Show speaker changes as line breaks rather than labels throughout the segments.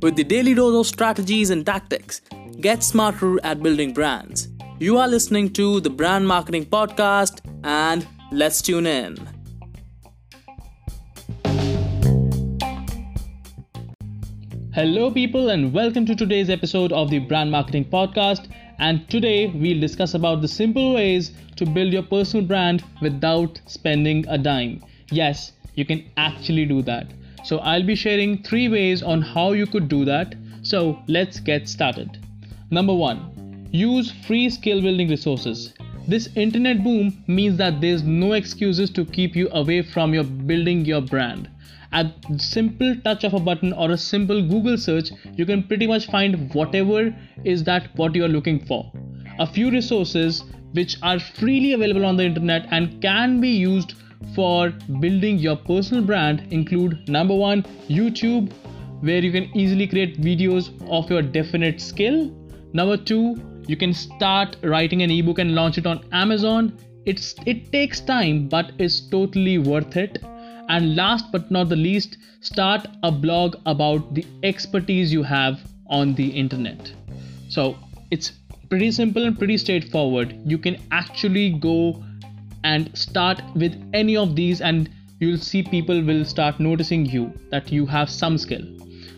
With the daily dose of strategies and tactics, get smarter at building brands. You are listening to the Brand Marketing Podcast, and let's tune in. Hello, people, and welcome to today's episode of the Brand Marketing Podcast. And today we'll discuss about the simple ways to build your personal brand without spending a dime. Yes, you can actually do that. So I'll be sharing three ways on how you could do that. So let's get started. Number one, use free skill building resources. This internet boom means that there's no excuses to keep you away from your building your brand. At simple touch of a button or a simple Google search, you can pretty much find whatever is that what you are looking for. A few resources which are freely available on the internet and can be used for building your personal brand include number one, YouTube, where you can easily create videos of your definite skill. Number two, you can start writing an ebook and launch it on Amazon. It's it takes time, but it's totally worth it. And last but not the least, start a blog about the expertise you have on the internet. So it's pretty simple and pretty straightforward. You can actually go and start with any of these and you'll see people will start noticing you that you have some skill.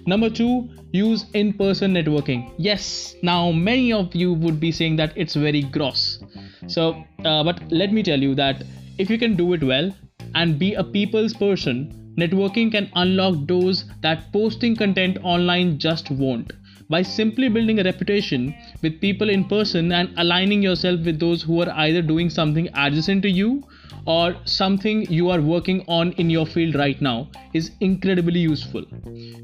Number 2 use in person networking. Yes now many of you would be saying that it's very gross. So uh, but let me tell you that if you can do it well and be a people's person networking can unlock doors that posting content online just won't by simply building a reputation with people in person and aligning yourself with those who are either doing something adjacent to you or something you are working on in your field right now is incredibly useful.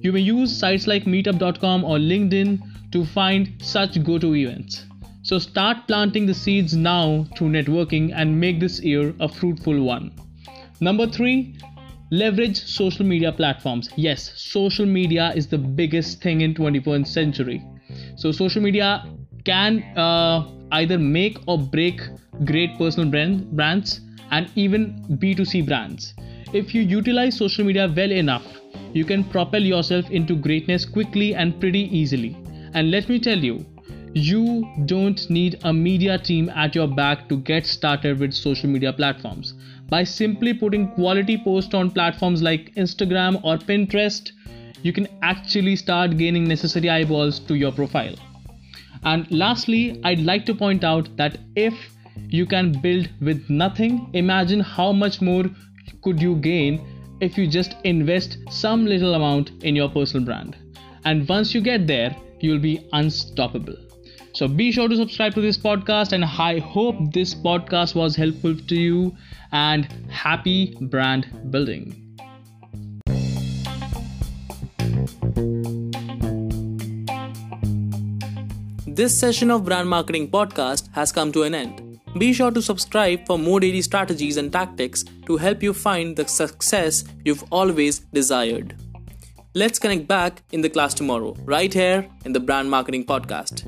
You may use sites like meetup.com or LinkedIn to find such go to events. So start planting the seeds now through networking and make this year a fruitful one. Number three, leverage social media platforms. Yes social media is the biggest thing in 21st century. So social media can uh, either make or break great personal brand, brands and even b2c brands. If you utilize social media well enough you can propel yourself into greatness quickly and pretty easily. And let me tell you you don't need a media team at your back to get started with social media platforms by simply putting quality posts on platforms like Instagram or Pinterest, you can actually start gaining necessary eyeballs to your profile. And lastly, I'd like to point out that if you can build with nothing, imagine how much more could you gain if you just invest some little amount in your personal brand. And once you get there, you'll be unstoppable. So be sure to subscribe to this podcast, and I hope this podcast was helpful to you. And happy brand building. This session of Brand Marketing Podcast has come to an end. Be sure to subscribe for more daily strategies and tactics to help you find the success you've always desired. Let's connect back in the class tomorrow, right here in the Brand Marketing Podcast.